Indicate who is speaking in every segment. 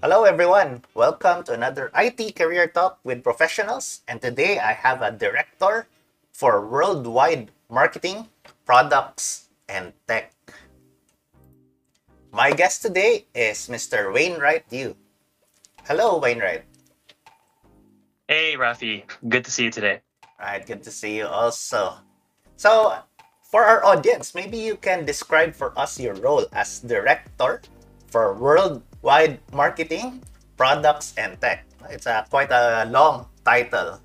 Speaker 1: Hello, everyone. Welcome to another IT Career Talk with Professionals. And today I have a director for worldwide marketing, products, and tech. My guest today is Mr. Wainwright Yu. Hello, Wainwright.
Speaker 2: Hey, Rafi. Good to see you today.
Speaker 1: All right, good to see you also. So, for our audience, maybe you can describe for us your role as director for worldwide marketing, products, and tech. It's a quite a long title.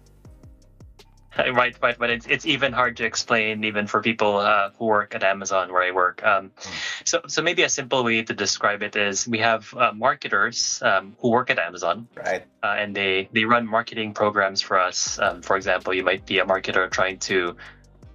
Speaker 2: Right, right, but it's it's even hard to explain even for people uh, who work at Amazon where I work. Um, so so maybe a simple way to describe it is we have uh, marketers um, who work at Amazon,
Speaker 1: Right.
Speaker 2: uh, and they they run marketing programs for us. Um, for example, you might be a marketer trying to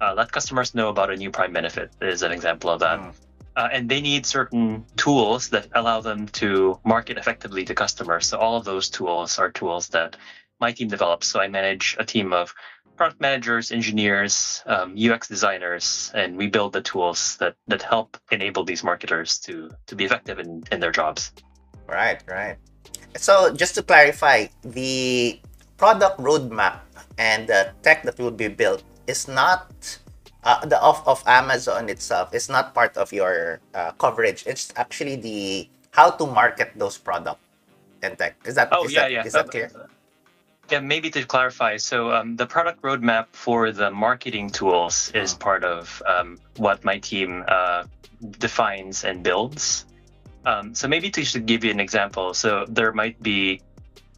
Speaker 2: uh, let customers know about a new Prime benefit. Is an example of that.
Speaker 1: Mm.
Speaker 2: Uh, and they need certain tools that allow them to market effectively to customers. So all of those tools are tools that my team develops. So I manage a team of product managers, engineers, um, UX designers, and we build the tools that that help enable these marketers to to be effective in, in their jobs.
Speaker 1: Right, right. So just to clarify, the product roadmap and the tech that will be built is not uh, the of, of Amazon itself is not part of your uh, coverage. It's actually the how to market those products and tech. Is that
Speaker 2: Oh
Speaker 1: is
Speaker 2: yeah,
Speaker 1: that,
Speaker 2: yeah.
Speaker 1: is that
Speaker 2: Uh,
Speaker 1: clear?
Speaker 2: Yeah, maybe to clarify, so um, the product roadmap for the marketing tools is
Speaker 1: Mhm.
Speaker 2: part of um, what my team uh, defines and builds. Um, so maybe to just give you an example, so there might be,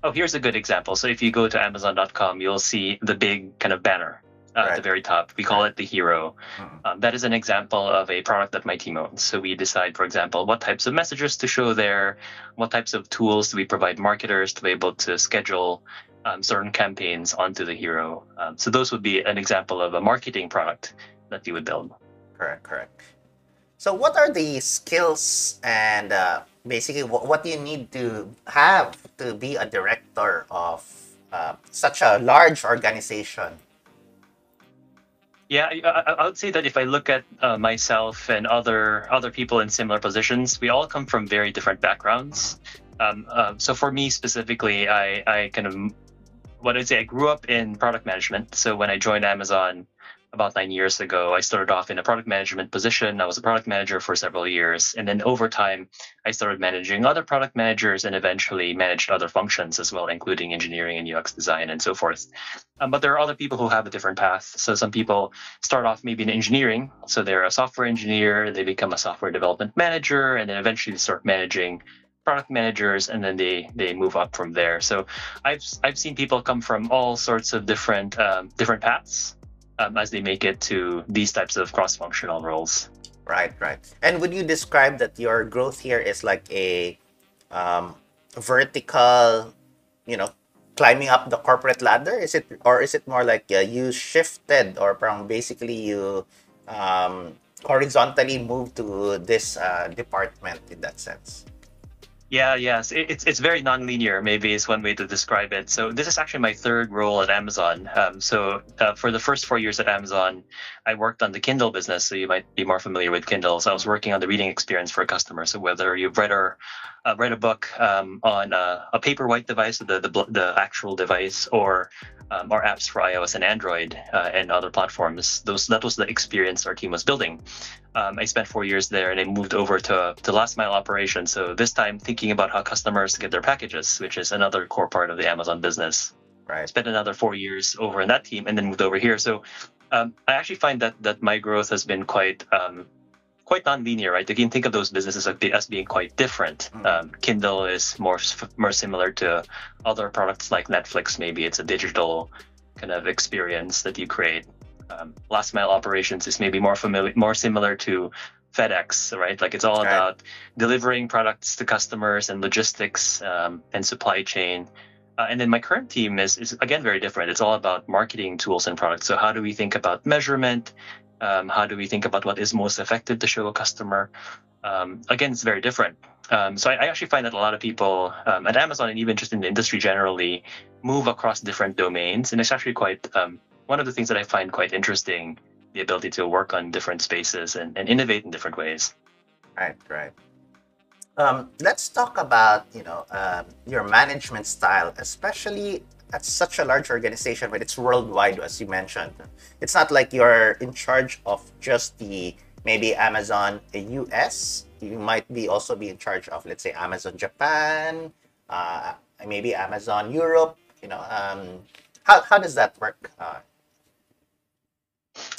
Speaker 2: oh, here's a good example. So if you go to Amazon.com, you'll see the big kind of banner at
Speaker 1: Right.
Speaker 2: the very top. We call it the hero.
Speaker 1: Mhm.
Speaker 2: Um, that is an example of a product that my team owns. So we decide, for example, what types of messages to show there, what types of tools do we provide marketers to be able to schedule um, certain campaigns onto the hero. Um, so those would be an example of a marketing product that you would build.
Speaker 1: Correct, correct. So what are the skills and uh, basically what, what do you need to have to be a director of uh, such a large organization?
Speaker 2: Yeah, I, I, would say that if I look at uh, myself and other other people in similar positions, we all come from very different backgrounds. Um, uh, so for me specifically, I, I kind of what I'd say I grew up in product management. So when I joined Amazon about nine years ago, I started off in a product management position. I was a product manager for several years, and then over time, I started managing other product managers and eventually managed other functions as well, including engineering and UX design and so forth. Um, but there are other people who have a different path. So some people start off maybe in engineering. So they're a software engineer, they become a software development manager, and then eventually start managing product managers, and then they they move up from there. So I've I've seen people come from all sorts of different um, different paths um, as they make it to these types of cross functional roles.
Speaker 1: Right, right. And would you describe that your growth here is like a um, vertical, you know, climbing up the corporate ladder? Is it, or is it more like uh, you shifted, or basically you um, horizontally moved to this uh, department in that sense?
Speaker 2: Yeah, yes, it, it's it's very non-linear. Maybe is one way to describe it. So this is actually my third role at Amazon. Um, so uh, for the first four years at Amazon, I worked on the Kindle business. So you might be more familiar with Kindle. So I was working on the reading experience for a customer. So whether you've read or uh, read a book um, on a, a paperwhite device, the the, the actual device, or um, our apps for iOS and Android uh, and other platforms, those that was the experience our team was building. Um, I spent four years there, and I moved over to to last mile operations. So this time, thinking about how customers get their packages, which is another core part of the Amazon business.
Speaker 1: Right.
Speaker 2: Spent another four years over in that team, and then moved over here. So um, I actually find that that my growth has been quite um, quite non-linear, right? You can think of those businesses as being quite different.
Speaker 1: Mm.
Speaker 2: Um, Kindle is more more similar to other products like Netflix. Maybe it's a digital kind of experience that you create. Um, last mile operations is maybe more familiar, more similar to FedEx, right? Like it's all
Speaker 1: Right.
Speaker 2: about delivering products to customers and logistics um, and supply chain. Uh, and then my current team is, is again very different. It's all about marketing tools and products. So how do we think about measurement? Um, how do we think about what is most effective to show a customer? Um, again, it's very different. Um, so I, I actually find that a lot of people um, at Amazon and even just in the industry generally move across different domains, and it's actually quite um, one of the things that I find quite interesting. The ability to work on different spaces and, and innovate in different ways.
Speaker 1: Right, right. Um, let's talk about you know um, your management style, especially at such a large organization when it's worldwide, as you mentioned. It's not like you're in charge of just the maybe Amazon US. You might be also be in charge of let's say Amazon Japan, uh, maybe Amazon Europe. You know, um, how how does that work? Uh,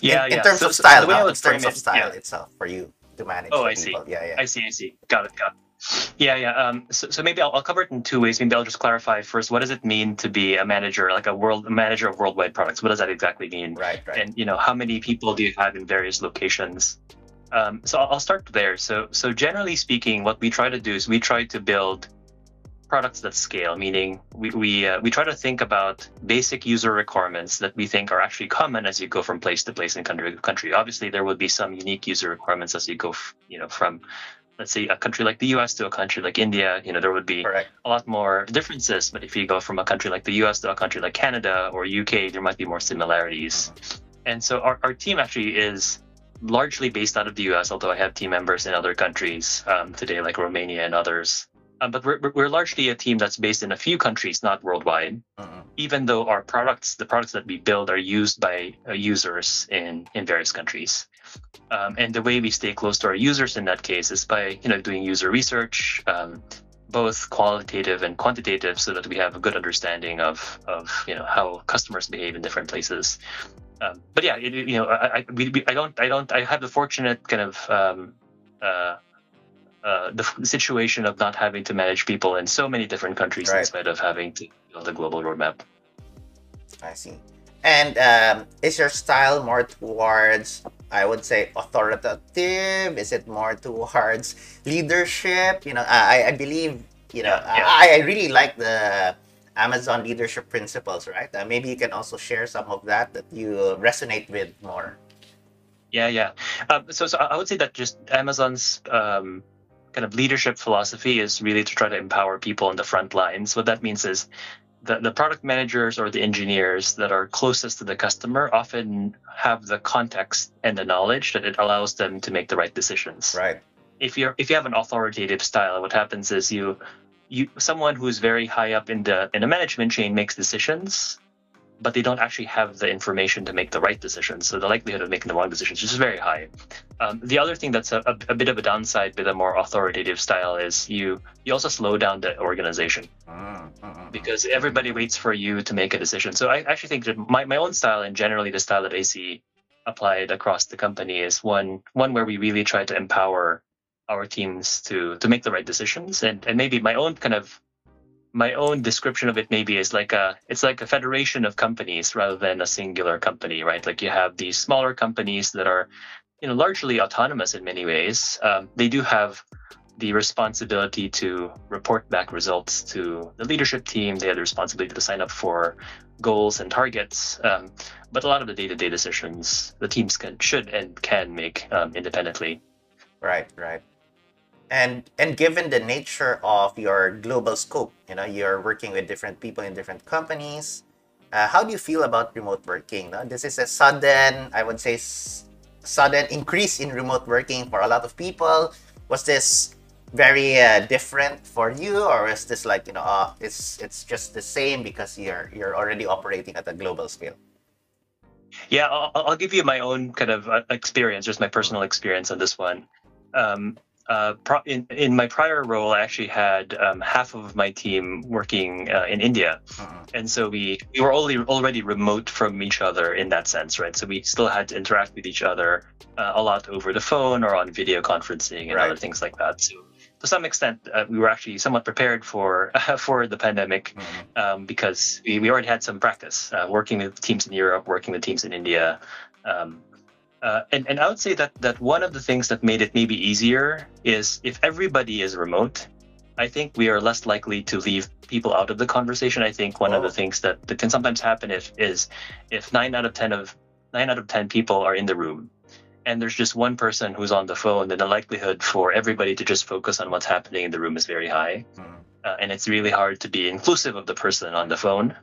Speaker 2: yeah,
Speaker 1: in,
Speaker 2: yeah.
Speaker 1: in terms
Speaker 2: So-
Speaker 1: of style, huh? in terms
Speaker 2: frame
Speaker 1: of style
Speaker 2: yeah.
Speaker 1: itself for you to manage
Speaker 2: Oh, I see.
Speaker 1: Yeah, yeah.
Speaker 2: I see, I see. Got it, got it. Yeah, yeah. Um, so, so maybe I'll, I'll cover it in two ways. Maybe I'll just clarify first. What does it mean to be a manager, like a world a manager of worldwide products? What does that exactly mean?
Speaker 1: Right, right.
Speaker 2: And you know, how many people do you have in various locations? Um, so I'll start there. So, so generally speaking, what we try to do is we try to build products that scale. Meaning, we we uh, we try to think about basic user requirements that we think are actually common as you go from place to place and country to country. Obviously, there will be some unique user requirements as you go, f- you know, from let's say a country like the US to a country like India, you know, there would be
Speaker 1: Correct.
Speaker 2: a lot more differences. But if you go from a country like the US to a country like Canada or UK, there might be more similarities. And so our, our team actually is largely based out of the US, although I have team members in other countries um, today, like Romania and others. Um, but we're, we're- largely a team that's based in a few countries, not worldwide
Speaker 1: Mm-mm.
Speaker 2: even though our products, the products that we build, are used by uh, users in in various countries. Um, and the way we stay close to our users in that case is by you know doing user research, um, both qualitative and quantitative, so that we have a good understanding of of you know how customers behave in different places. Um, but yeah, it, you know, I, I, we, we, I don't, I don't, I have the fortunate kind of um, uh, uh, the f- situation of not having to manage people in so many different countries
Speaker 1: Right.
Speaker 2: instead of having to build a global roadmap.
Speaker 1: I see. And um, is your style more towards, I would say, authoritative? Is it more towards leadership? You know, I, I believe, you know,
Speaker 2: Yeah, yeah.
Speaker 1: I, I really like the Amazon leadership principles, right? Uh, maybe you can also share some of that that you resonate with more.
Speaker 2: Yeah, yeah. Um, so, so I would say that just Amazon's um, kind of leadership philosophy is really to try to empower people in the front lines. What that means is the, the product managers or the engineers that are closest to the customer often have the context and the knowledge that it allows them to make the right decisions.
Speaker 1: Right.
Speaker 2: If you're if you have an authoritative style, what happens is you you someone who's very high up in the in the management chain makes decisions but they don't actually have the information to make the right decisions. So the likelihood of making the wrong decisions is just very high. Um, the other thing that's a, a, a bit of a downside with a more authoritative style is you you also slow down the organization because everybody waits for you to make a decision. So I actually think that my, my own style and generally the style that I see applied across the company is one one where we really try to empower our teams to to make the right decisions and and maybe my own kind of my own description of it maybe is like a it's like a federation of companies rather than a singular company right? Like you have these smaller companies that are you know largely autonomous in many ways. Um, they do have the responsibility to report back results to the leadership team. They have the responsibility to sign up for goals and targets. Um, but a lot of the day-to-day decisions the teams can should and can make um, independently.
Speaker 1: Right, right. And and given the nature of your global scope, you know, you're working with different people in different companies. Uh, how do you feel about remote working? No? This is a sudden, I would say, sudden increase in remote working for a lot of people. Was this very uh, different for you, or is this like you know, uh, it's it's just the same because you're you're already operating at a global scale?
Speaker 2: Yeah, I'll, I'll give you my own kind of uh, experience, just my personal experience on this one. Um, uh, pro- in in my prior role, I actually had um, half of my team working uh, in India,
Speaker 1: Mm-mm.
Speaker 2: and so we we were already already remote from each other in that sense, right? So we still had to interact with each other uh, a lot over the phone or on video conferencing and
Speaker 1: Right.
Speaker 2: other things like that. So to some extent, uh, we were actually somewhat prepared for for the pandemic
Speaker 1: Mm-mm.
Speaker 2: um, because we, we already had some practice uh, working with teams in Europe, working with teams in India. Um, uh, and, and I would say that, that one of the things that made it maybe easier is if everybody is remote, I think we are less likely to leave people out of the conversation. I think one of
Speaker 1: Oh.
Speaker 2: the things that, that can sometimes happen if, is if nine out of ten of nine out of ten people are in the room and there's just one person who's on the phone, then the likelihood for everybody to just focus on what's happening in the room is very high
Speaker 1: Mm-mm.
Speaker 2: uh, and it's really hard to be inclusive of the person on the phone.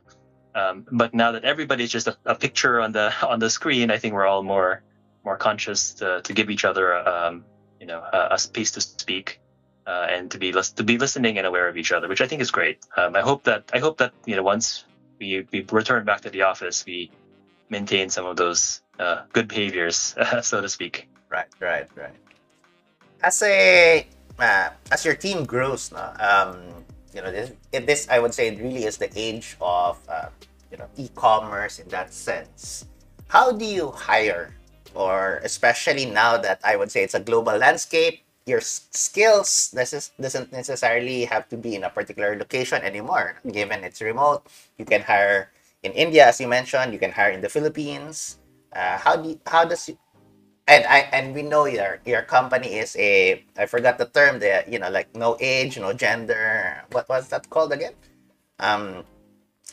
Speaker 2: Um, but now that everybody's just a, a picture on the on the screen, I think we're all more more conscious to, to give each other um, you know a, a space to speak. uh, and to be to be listening and aware of each other, which I think is great. Um, I hope that I hope that you know once we, we return back to the office, we maintain some of those uh, good behaviors, so to speak.
Speaker 1: Right, right, right. As a uh, as your team grows, no, um, you know this, this I would say it really is the age of uh, you know e-commerce in that sense. How do you hire, or especially now that I would say it's a global landscape? your skills doesn't necessarily have to be in a particular location anymore given it's remote you can hire in india as you mentioned you can hire in the philippines uh, how do you, how does you, and i and we know your your company is a i forgot the term there you know like no age no gender what was that called again um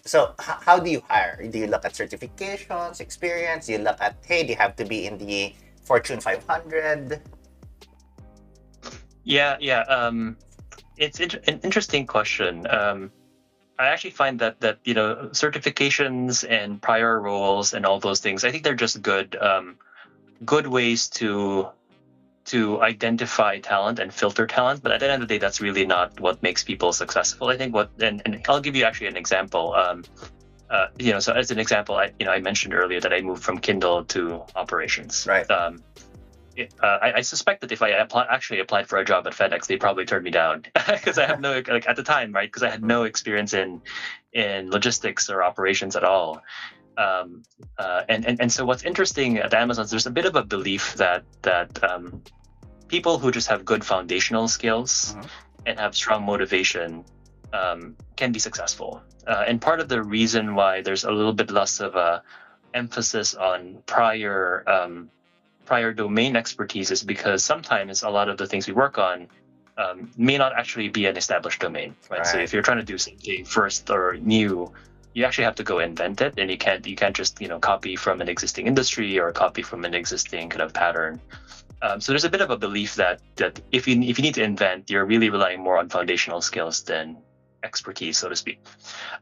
Speaker 1: so how do you hire do you look at certifications experience do you look at hey do you have to be in the fortune 500
Speaker 2: yeah, yeah. Um, it's an interesting question. Um, I actually find that that you know certifications and prior roles and all those things. I think they're just good um, good ways to to identify talent and filter talent. But at the end of the day, that's really not what makes people successful. I think what and, and I'll give you actually an example. Um, uh, you know, so as an example, I you know I mentioned earlier that I moved from Kindle to operations.
Speaker 1: Right.
Speaker 2: Um, uh, I, I, suspect that if I apply, actually applied for a job at FedEx, they probably turned me down because I have no like at the time, right? Because I had no experience in in logistics or operations at all. Um, uh, and, and and so what's interesting at Amazon is there's a bit of a belief that that um, people who just have good foundational skills mm-hmm. and have strong motivation um, can be successful. Uh, and part of the reason why there's a little bit less of a emphasis on prior um, prior domain expertise is because sometimes a lot of the things we work on um, may not actually be an established domain, right? right? So if you're trying to do something first or new, you actually have to go invent it, and you can't you can't just you know copy from an existing industry or copy from an existing kind of pattern. Um, so there's a bit of a belief that that if you if you need to invent, you're really relying more on foundational skills than expertise, so to speak.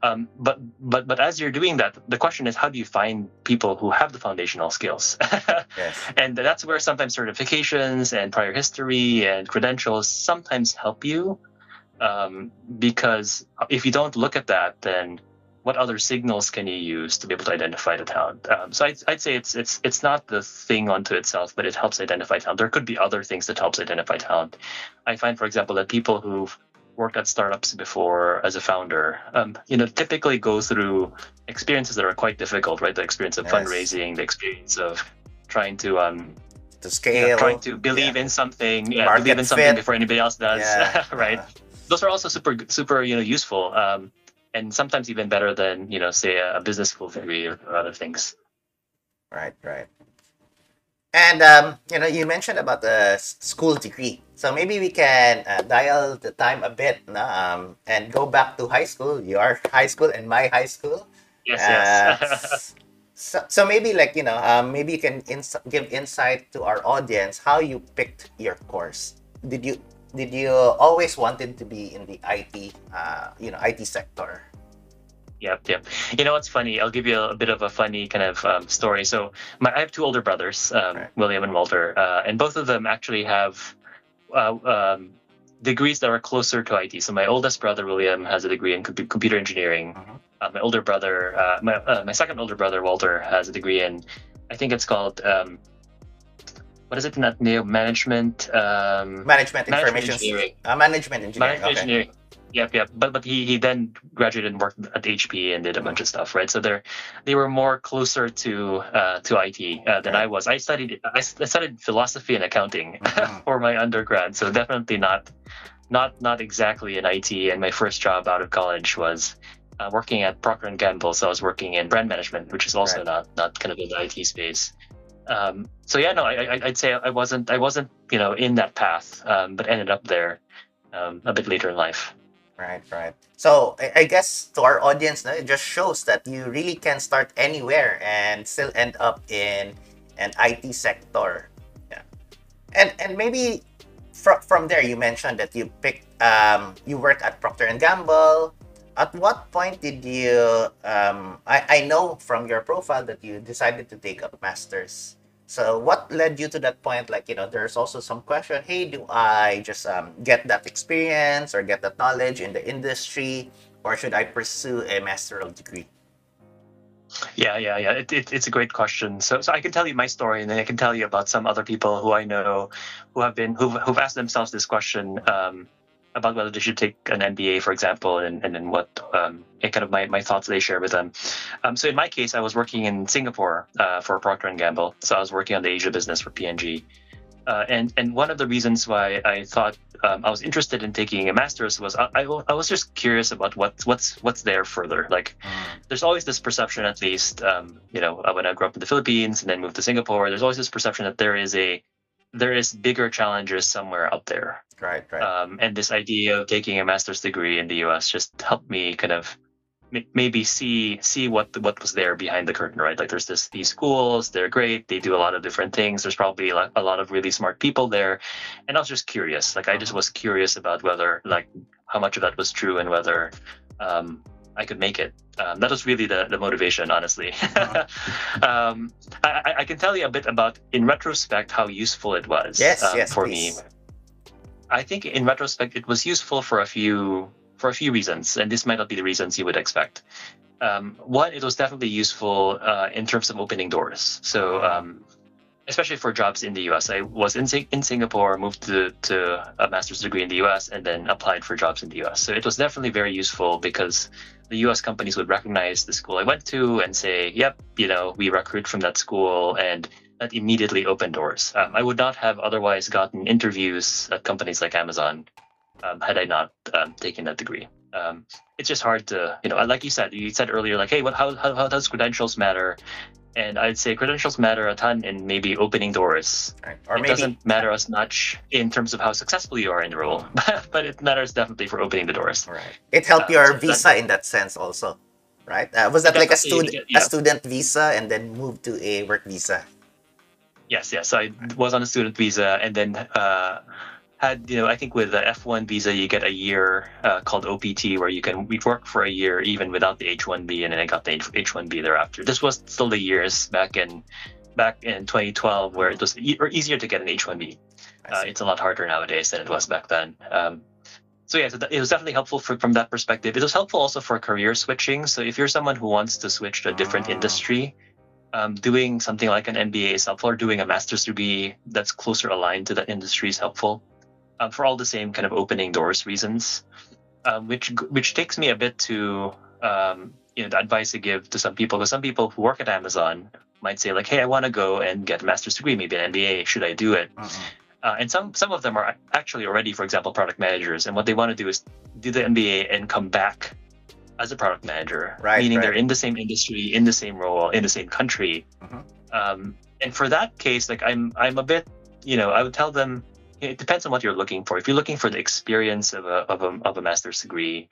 Speaker 2: Um, but but but as you're doing that, the question is how do you find people who have the foundational skills? yes. And that's where sometimes certifications and prior history and credentials sometimes help you, um, because if you don't look at that, then what other signals can you use to be able to identify the talent? Um, so I'd, I'd say it's it's it's not the thing unto itself, but it helps identify talent. There could be other things that helps identify talent. I find, for example, that people who've worked at startups before as a founder, um, you know, typically go through experiences that are quite difficult, right? The experience of yes. fundraising, the experience of trying to um,
Speaker 1: to scale,
Speaker 2: you know, trying to believe yeah. in something, yeah, believe in something fit. before anybody else does, yeah. right? Those are also super, super, you know, useful, um, and sometimes even better than you know, say a, business school degree or, or other things.
Speaker 1: Right, right. And um, you know, you mentioned about the school degree, so maybe we can uh, dial the time a bit, no? um, and go back to high school. Your high school and my high school.
Speaker 2: Yes, uh, yes.
Speaker 1: so, so maybe like you know, um, maybe you can ins- give insight to our audience how you picked your course. Did you did you always wanted to be in the IT, uh, you know, IT sector?
Speaker 2: Yep, yep. You know what's funny? I'll give you a, a bit of a funny kind of um, story. So, my, I have two older brothers, um, right. William and Walter, uh, and both of them actually have uh, um, degrees that are closer to IT. So, my oldest brother William has a degree in comp- computer engineering. Uh-huh. Uh, my older brother, uh, my uh, my second older brother Walter, has a degree in, I think it's called. What is it? Not neo management.
Speaker 1: Um, management, management information. Engineering. Uh, management engineering. Management okay. engineering.
Speaker 2: Yep, yep. But but he, he then graduated and worked at HP and did a bunch of stuff, right? So they're they were more closer to uh, to IT uh, than I was. I studied I studied philosophy and accounting mm-hmm. for my undergrad, so definitely not not not exactly in IT. And my first job out of college was uh, working at Procter and Gamble. So I was working in brand management, which is also right. not not kind of in the IT space. Um, so yeah, no, I, would say I wasn't I wasn't you know in that path, um, but ended up there um, a bit later in life.
Speaker 1: Right, right. So I, guess to our audience, it just shows that you really can start anywhere and still end up in an IT sector. Yeah, and and maybe from from there you mentioned that you picked um you work at Procter and Gamble. At what point did you um I, I know from your profile that you decided to take up master's So what led you to that point? Like, you know, there's also some question, hey, do I just um, get that experience or get that knowledge in the industry or should I pursue a master's degree?
Speaker 2: Yeah, yeah, yeah. It, it, it's a great question. So, so I can tell you my story, and then I can tell you about some other people who I know who have been who've, who've asked themselves this question um, about whether they should take an MBA, for example, and, and then what um, and kind of my, my thoughts they share with them. Um, so in my case, I was working in Singapore uh, for Procter and Gamble. So I was working on the Asia business for P&G. Uh, and and one of the reasons why I thought um, I was interested in taking a master's was I, I, I, was just curious about what what's what's there further. Like, mm. there's always this perception, at least, um, you know, when I grew up in the Philippines and then moved to Singapore, there's always this perception that there is a there is bigger challenges somewhere out there.
Speaker 1: Right, right.
Speaker 2: Um, and this idea of taking a master's degree in the U.S. just helped me kind of maybe see see what what was there behind the curtain right like there's this these schools they're great they do a lot of different things there's probably like a lot of really smart people there and i was just curious like i just uh-huh. was curious about whether like how much of that was true and whether um, I could make it. Um, that was really the, the motivation, honestly. Uh-huh. um, I, I, can tell you a bit about, in retrospect, how useful it was
Speaker 1: yes,
Speaker 2: um,
Speaker 1: yes,
Speaker 2: for
Speaker 1: please.
Speaker 2: me. I think in retrospect, it was useful for a few for a few reasons, and this might not be the reasons you would expect. Um, one, it was definitely useful uh, in terms of opening doors. So um, especially for jobs in the US. I was in, in Singapore, moved to, to a master's degree in the US, and then applied for jobs in the US. So it was definitely very useful because the US companies would recognize the school I went to and say, yep, you know, we recruit from that school. And that immediately opened doors. Um, I would not have otherwise gotten interviews at companies like Amazon um, had I not um, taken that degree. Um, it's just hard to, you know, like you said, you said earlier, like, hey, what, how, how, how does credentials matter? and I'd say credentials matter a ton in maybe opening doors.
Speaker 1: Right. Or
Speaker 2: it
Speaker 1: maybe...
Speaker 2: doesn't matter as much in terms of how successful you are in the role, but it matters definitely for opening the doors.
Speaker 1: Right. It helped uh, your so visa in that sense also, right? Uh, was that like a student yeah. a student visa and then moved to a work visa?
Speaker 2: Yes, yes. I was on a student visa and then uh, had you know I think with the F1 visa you get a year uh, called OPT where you can work for a year even without the H1B and then I got the H1B thereafter. This was still the years back in back in 2012 where it was e- or easier to get an H1B. Uh, it's a lot harder nowadays than it was back then. Um, so yeah, so it was definitely helpful for, from that perspective. It was helpful also for career switching. So if you're someone who wants to switch to a different oh. industry, um, doing something like an MBA is helpful, or doing a master's degree that's closer aligned to that industry is helpful um, for all the same kind of opening doors reasons, um, which which takes me a bit to um, you know the advice I give to some people. Because some people who work at Amazon might say like, "Hey, I want to go and get a master's degree, maybe an MBA. Should I do it?" Uh-huh. Uh, and some some of them are actually already, for example, product managers, and what they want to do is do the MBA and come back as a product manager,
Speaker 1: right,
Speaker 2: meaning
Speaker 1: right.
Speaker 2: they're in the same industry, in the same role, in the same country. Uh-huh. Um, and for that case, like I'm I'm a bit, you know, I would tell them it depends on what you're looking for. If you're looking for the experience of a of a, of a master's degree,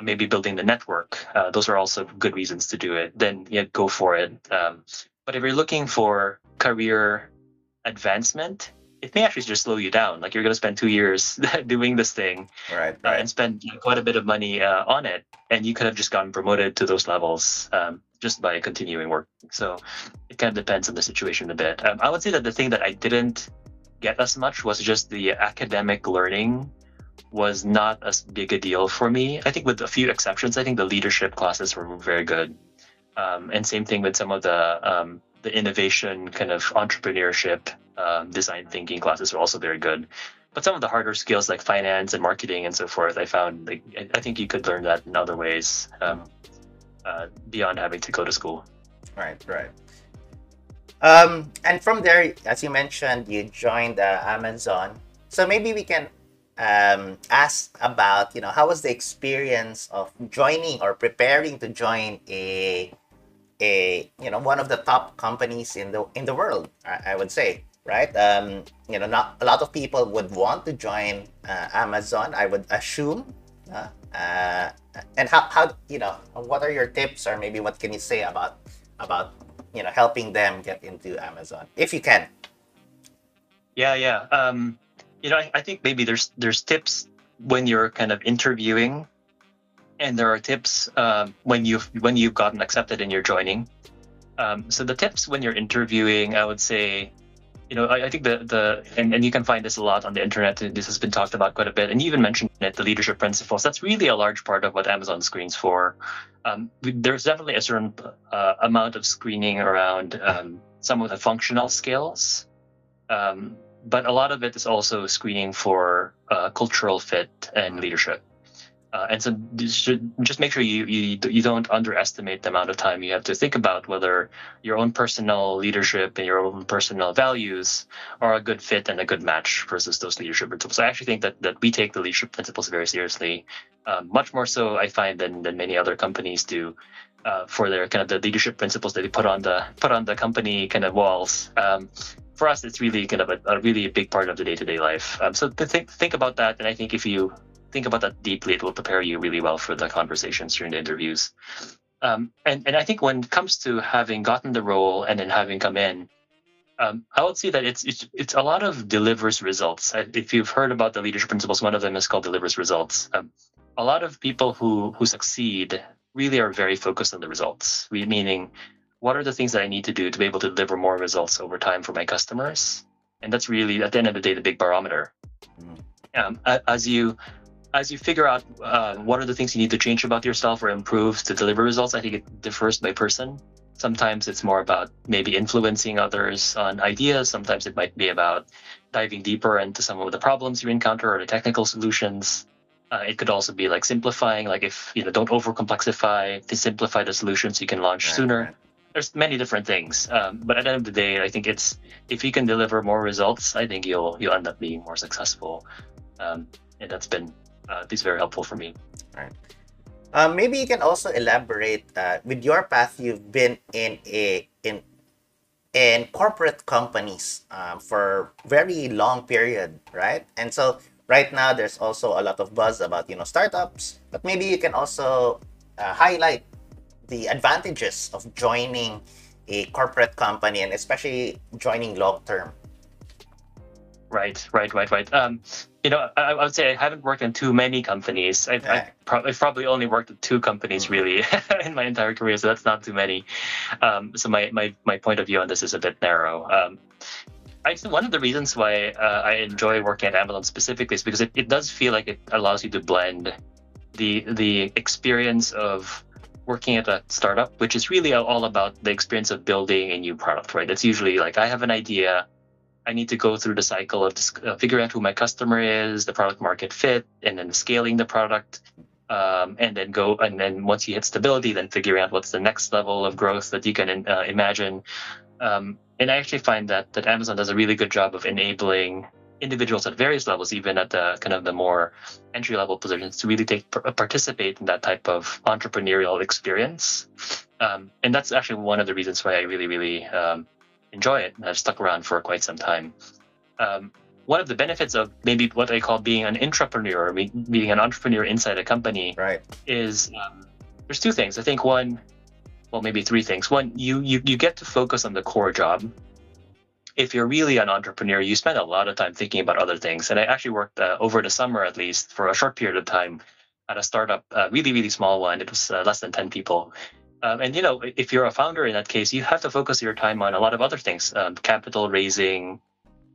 Speaker 2: maybe building the network, uh, those are also good reasons to do it. Then yeah, go for it. Um, but if you're looking for career advancement, it may actually just slow you down. Like you're going to spend two years doing this thing,
Speaker 1: right,
Speaker 2: right. Uh, and spend quite a bit of money uh, on it, and you could have just gotten promoted to those levels um, just by continuing work. So it kind of depends on the situation a bit. Um, I would say that the thing that I didn't get as much was just the academic learning was not as big a deal for me. I think with a few exceptions, I think the leadership classes were very good. Um, and same thing with some of the um, the innovation kind of entrepreneurship um, design thinking classes are also very good. But some of the harder skills like finance and marketing and so forth, I found like I think you could learn that in other ways um, uh, beyond having to go to school.
Speaker 1: Right, right. Um, and from there, as you mentioned, you joined uh, Amazon. So maybe we can um, ask about, you know, how was the experience of joining or preparing to join a, a, you know, one of the top companies in the in the world, I, I would say, right? Um, you know, not a lot of people would want to join uh, Amazon. I would assume. Uh, uh, and how, how, you know, what are your tips, or maybe what can you say about about you know helping them get into Amazon if you can.
Speaker 2: Yeah, yeah. Um, you know, I, I think maybe there's there's tips when you're kind of interviewing, and there are tips uh, when you've when you've gotten accepted and you're joining. Um, so the tips when you're interviewing, I would say, you know, I, I, think the the and, and you can find this a lot on the internet. This has been talked about quite a bit, and you even mentioned it, the leadership principles. That's really a large part of what Amazon screens for. Um, there's definitely a certain uh, amount of screening around um, some of the functional skills, um, but a lot of it is also screening for uh, cultural fit and leadership. Uh, and so just make sure you, you you don't underestimate the amount of time you have to think about whether your own personal leadership and your own personal values are a good fit and a good match versus those leadership principles. I actually think that, that we take the leadership principles very seriously, um, much more so I find than, than many other companies do. Uh, for their kind of the leadership principles that they put on the put on the company kind of walls. Um, for us, it's really kind of a, a really big part of the day to day life. Um, so think think about that, and I think if you think about that deeply, it will prepare you really well for the conversations during the interviews. Um, and, and I think when it comes to having gotten the role and then having come in, um, I would say that it's, it's it's a lot of delivers results. If you've heard about the leadership principles, one of them is called delivers results. Um, a lot of people who who succeed really are very focused on the results. We, Meaning, what are the things that I need to do to be able to deliver more results over time for my customers? And that's really at the end of the day the big barometer. Mm. Um, as you as you figure out uh, what are the things you need to change about yourself or improve to deliver results, I think it differs by person. Sometimes it's more about maybe influencing others on ideas. Sometimes it might be about diving deeper into some of the problems you encounter or the technical solutions. Uh, it could also be like simplifying, like if you know, don't overcomplexify, to simplify the solutions you can launch right, sooner. Right. There's many different things, um, but at the end of the day, I think it's if you can deliver more results, I think you'll you'll end up being more successful. Um, and that's been uh, this is very helpful for me.
Speaker 1: Right. Um, maybe you can also elaborate uh, with your path. You've been in a in in corporate companies um, for very long period, right? And so right now there's also a lot of buzz about you know startups, but maybe you can also uh, highlight the advantages of joining a corporate company and especially joining long term.
Speaker 2: Right, right, right, right. Um, you know, I, I, would say I haven't worked in too many companies. I've, I've, pro- I've probably only worked at two companies mm-hmm. really in my entire career, so that's not too many. Um, so my, my, my point of view on this is a bit narrow. Um, I think one of the reasons why uh, I enjoy working at Amazon specifically is because it, it does feel like it allows you to blend the the experience of working at a startup, which is really all about the experience of building a new product, right? It's usually like I have an idea, I need to go through the cycle of uh, figuring out who my customer is, the product market fit, and then scaling the product. Um, and then go and then once you hit stability, then figuring out what's the next level of growth that you can uh, imagine. Um, and I actually find that that Amazon does a really good job of enabling individuals at various levels, even at the kind of the more entry level positions, to really take participate in that type of entrepreneurial experience. Um, and that's actually one of the reasons why I really, really um, enjoy it. And I've stuck around for quite some time. Um, one of the benefits of maybe what I call being an entrepreneur, being an entrepreneur inside a company,
Speaker 1: right.
Speaker 2: is um, there's two things. I think one, well, maybe three things. One, you, you you get to focus on the core job. If you're really an entrepreneur, you spend a lot of time thinking about other things. And I actually worked uh, over the summer, at least, for a short period of time at a startup, a really, really small one. It was uh, less than 10 people. Um, and you know, if you're a founder in that case, you have to focus your time on a lot of other things: um, capital raising,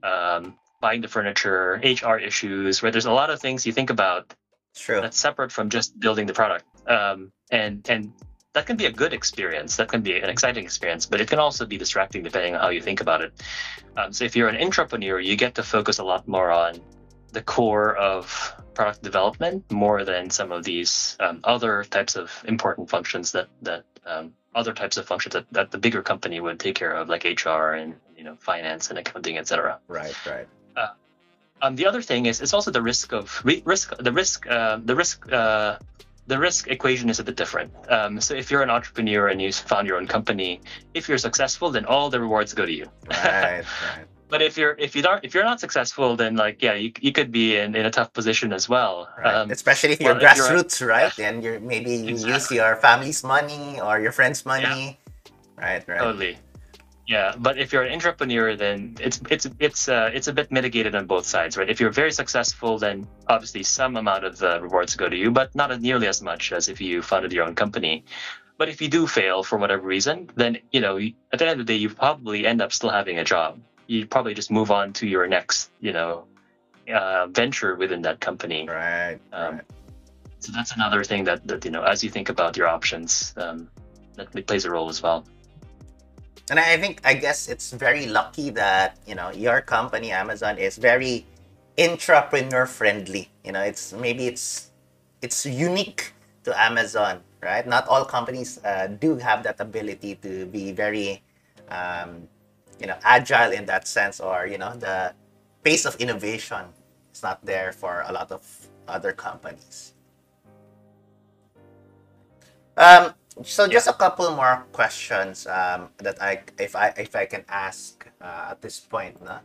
Speaker 2: um, buying the furniture, HR issues. Where there's a lot of things you think about
Speaker 1: True.
Speaker 2: that's separate from just building the product. Um, and and that can be a good experience. That can be an exciting experience, but it can also be distracting depending on how you think about it. Um, so if you're an entrepreneur, you get to focus a lot more on the core of product development more than some of these um, other types of important functions that that um, other types of functions that, that the bigger company would take care of, like HR and you know finance and accounting, etc.
Speaker 1: Right, right.
Speaker 2: Uh, um, the other thing is it's also the risk of risk the risk uh, the risk uh, the risk equation is a bit different. Um, so if you're an entrepreneur and you found your own company, if you're successful, then all the rewards go to you.
Speaker 1: Right, right.
Speaker 2: But if you're if you don't if you're not successful, then like yeah, you, you could be in, in a tough position as well.
Speaker 1: Right. Um, Especially if you're grassroots, if you're, right? And you're maybe you exactly. use your family's money or your friend's money. Yeah. Right, right.
Speaker 2: Totally. Yeah, but if you're an entrepreneur, then it's it's it's uh, it's a bit mitigated on both sides, right? If you're very successful, then obviously some amount of the rewards go to you, but not nearly as much as if you founded your own company. But if you do fail for whatever reason, then you know at the end of the day, you probably end up still having a job. You probably just move on to your next, you know, uh, venture within that company.
Speaker 1: Right.
Speaker 2: Um,
Speaker 1: right.
Speaker 2: So that's another thing that, that you know, as you think about your options, um, that plays a role as well.
Speaker 1: And I think I guess it's very lucky that you know your company Amazon is very intrapreneur friendly. You know, it's maybe it's it's unique to Amazon, right? Not all companies uh, do have that ability to be very, um, you know, agile in that sense, or you know, the pace of innovation is not there for a lot of other companies. Um, so just a couple more questions um, that I if I if I can ask uh, at this point, no?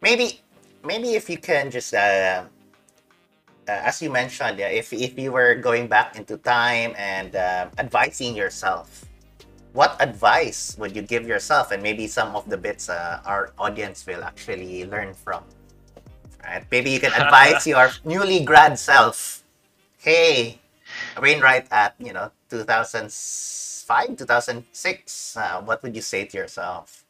Speaker 1: maybe maybe if you can just uh, uh, as you mentioned, yeah, if if you were going back into time and uh, advising yourself, what advice would you give yourself, and maybe some of the bits uh, our audience will actually learn from, right? Maybe you can advise your newly grad self, hey, Wainwright at you know 2005, 2006, uh, what would you say to yourself?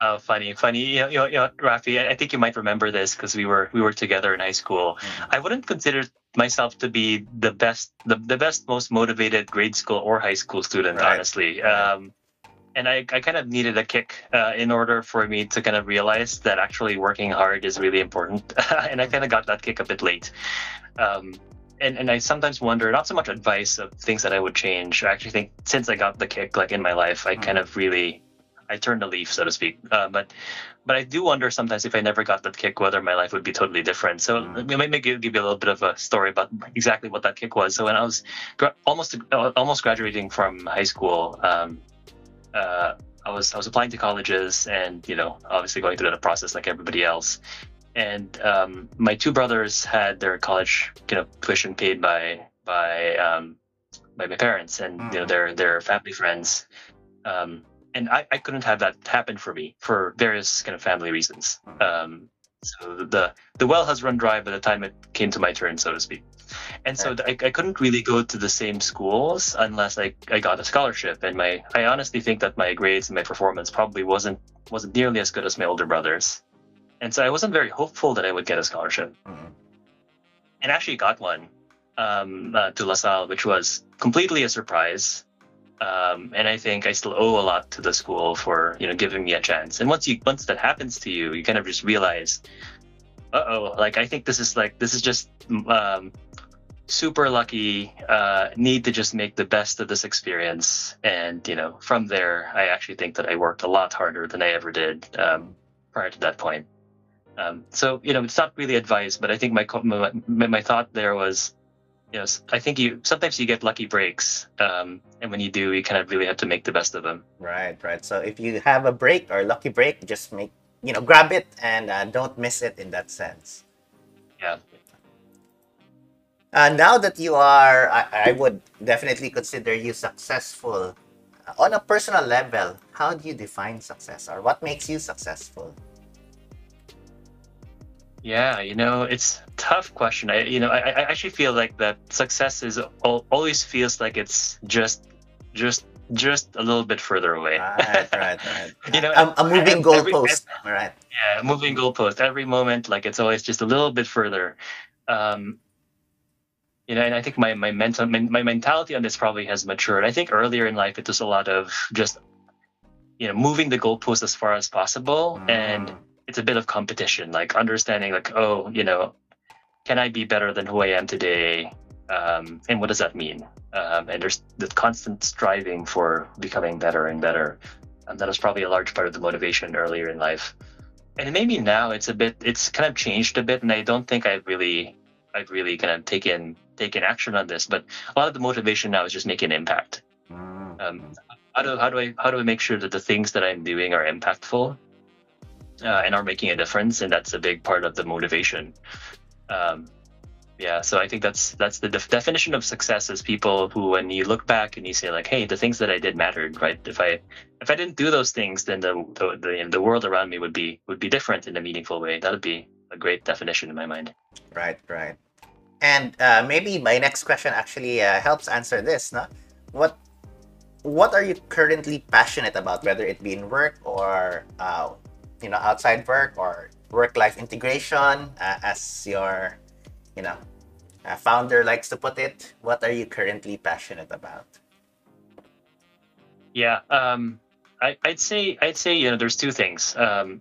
Speaker 2: Oh, funny, funny. You know, you know, Rafi, I think you might remember this because we were we were together in high school. Mm-hmm. I wouldn't consider myself to be the best, the, the best, most motivated grade school or high school student, right. honestly. Um, and I, I kind of needed a kick uh, in order for me to kind of realize that actually working hard is really important. and I kind of got that kick a bit late. Um, and, and I sometimes wonder, not so much advice of things that I would change. I actually think since I got the kick, like in my life, I mm. kind of really, I turned a leaf, so to speak. Uh, but, but I do wonder sometimes if I never got that kick, whether my life would be totally different. So mm. let me give, give you a little bit of a story about exactly what that kick was. So when I was gra- almost uh, almost graduating from high school, um, uh, I was I was applying to colleges and you know obviously going through the process like everybody else and um, my two brothers had their college you know tuition paid by by um, by my parents and mm. you know mm. their their family friends um, and I, I couldn't have that happen for me for various kind of family reasons mm. um, so the the well has run dry by the time it came to my turn so to speak and so I, I couldn't really go to the same schools unless I, I got a scholarship and my I honestly think that my grades and my performance probably wasn't wasn't nearly as good as my older brothers and so I wasn't very hopeful that I would get a scholarship. Mm-hmm. And actually got one um, uh, to LaSalle, which was completely a surprise. Um, and I think I still owe a lot to the school for you know giving me a chance. And once you once that happens to you, you kind of just realize, uh oh, like I think this is like this is just um, super lucky. Uh, need to just make the best of this experience. And you know from there, I actually think that I worked a lot harder than I ever did um, prior to that point. Um, so you know, it's not really advice, but I think my my, my thought there was, you know, I think you sometimes you get lucky breaks, um, and when you do, you kind of really have to make the best of them.
Speaker 1: Right, right. So if you have a break or lucky break, just make you know grab it and uh, don't miss it in that sense.
Speaker 2: Yeah.
Speaker 1: Uh, now that you are, I, I would definitely consider you successful. On a personal level, how do you define success, or what makes you successful?
Speaker 2: Yeah, you know, it's a tough question. I, you know, I, I actually feel like that success is always feels like it's just, just, just a little bit further away.
Speaker 1: Right, right, right. you know, a, a moving goalpost. Right.
Speaker 2: Yeah, moving goalpost. Every moment, like it's always just a little bit further. Um, you know, and I think my my mental my mentality on this probably has matured. I think earlier in life it was a lot of just, you know, moving the goalpost as far as possible mm. and it's a bit of competition, like understanding like, oh, you know, can I be better than who I am today? Um, and what does that mean? Um, and there's the constant striving for becoming better and better. And that was probably a large part of the motivation earlier in life. And maybe now it's a bit, it's kind of changed a bit. And I don't think I've really, I've really kind of taken, taken action on this, but a lot of the motivation now is just making impact. Mm. Um, how do, how do I, how do I make sure that the things that I'm doing are impactful uh, and are making a difference, and that's a big part of the motivation. Um, yeah so i think that's that's the def- definition of success is people who when you look back and you say like hey the things that i did mattered right? If i if i didn't do those things then the the, the, the world around me would be would be different in a meaningful way. That would be a great definition in my mind.
Speaker 1: Right right. And uh, maybe my next question actually uh, helps answer this no? What what are you currently passionate about whether it be in work or uh, you know outside work or work life integration uh, as your you know a founder likes to put it what are you currently passionate about?
Speaker 2: Yeah um I, i'd say i'd say you know there's two things um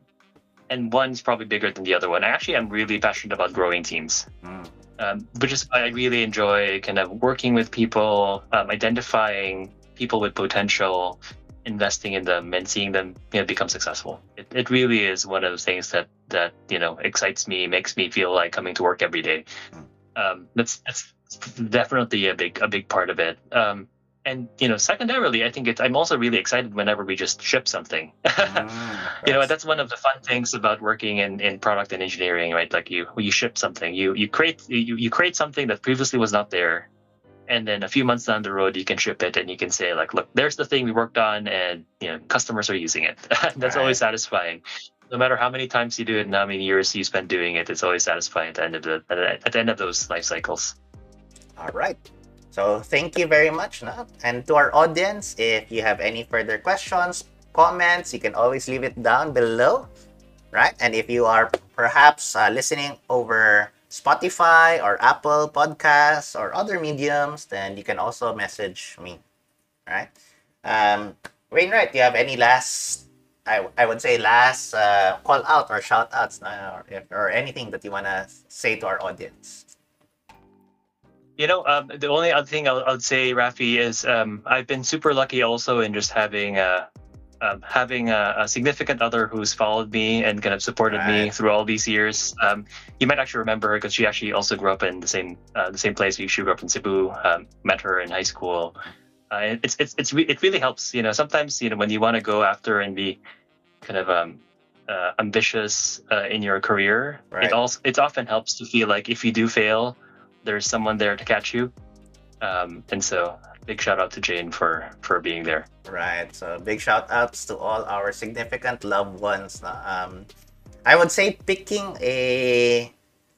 Speaker 2: and one's probably bigger than the other one. Actually i'm really passionate about growing teams.
Speaker 1: Mm.
Speaker 2: um, which is i really enjoy kind of working with people um, identifying people with potential investing in them and seeing them you know, become successful it, it really is one of those things that that you know excites me makes me feel like coming to work every day um, that's that's definitely a big a big part of it. Um, and you know, secondarily, I think it's I'm also really excited whenever we just ship something.
Speaker 1: Mm,
Speaker 2: you know, that's one of the fun things about working in, in product and engineering, right? Like you you ship something, you you create you, you create something that previously was not there, and then a few months down the road, you can ship it and you can say like, look, there's the thing we worked on, and you know, customers are using it. that's always satisfying. No matter how many times you do it and how many years you spend doing it, it's always satisfying at the end of the at the end of those life cycles.
Speaker 1: All right. So thank you very much. And to our audience, if you have any further questions, comments, you can always leave it down below. Right. And if you are perhaps uh, listening over Spotify or Apple Podcasts or other mediums, then you can also message me. Right. Um, Wainwright, do you have any last, I, I would say, last uh, call out or shout outs uh, or, or anything that you want to say to our audience?
Speaker 2: You know, um, the only other thing I'll, I'll say, Rafi, is um, I've been super lucky also in just having a, um, having a, a, significant other who's followed me and kind of supported right. me through all these years. Um, you might actually remember her because she actually also grew up in the same uh, the same place. She grew up in Cebu. Um, met her in high school. Uh, it's it's it's re- it really helps. You know, sometimes you know when you want to go after and be kind of um, uh, ambitious uh, in your career,
Speaker 1: right.
Speaker 2: it also it often helps to feel like if you do fail there's someone there to catch you. Um, and so big shout out to Jane for for being there.
Speaker 1: Right. So big shout outs to all our significant loved ones. Um, I would say picking a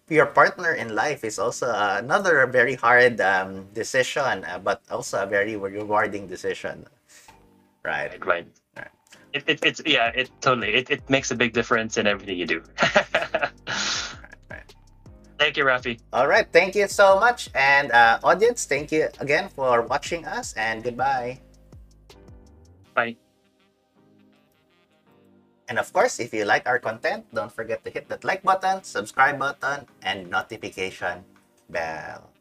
Speaker 1: your partner in life is also another very hard um, decision, uh, but also a very rewarding decision. Right.
Speaker 2: Right. right. right. It, it, it's yeah. It totally. It, it makes a big difference in everything you do. Thank you, Rafi.
Speaker 1: All right. Thank you so much. And uh, audience, thank you again for watching us and goodbye.
Speaker 2: Bye.
Speaker 1: And of course, if you like our content, don't forget to hit that like button, subscribe button, and notification bell.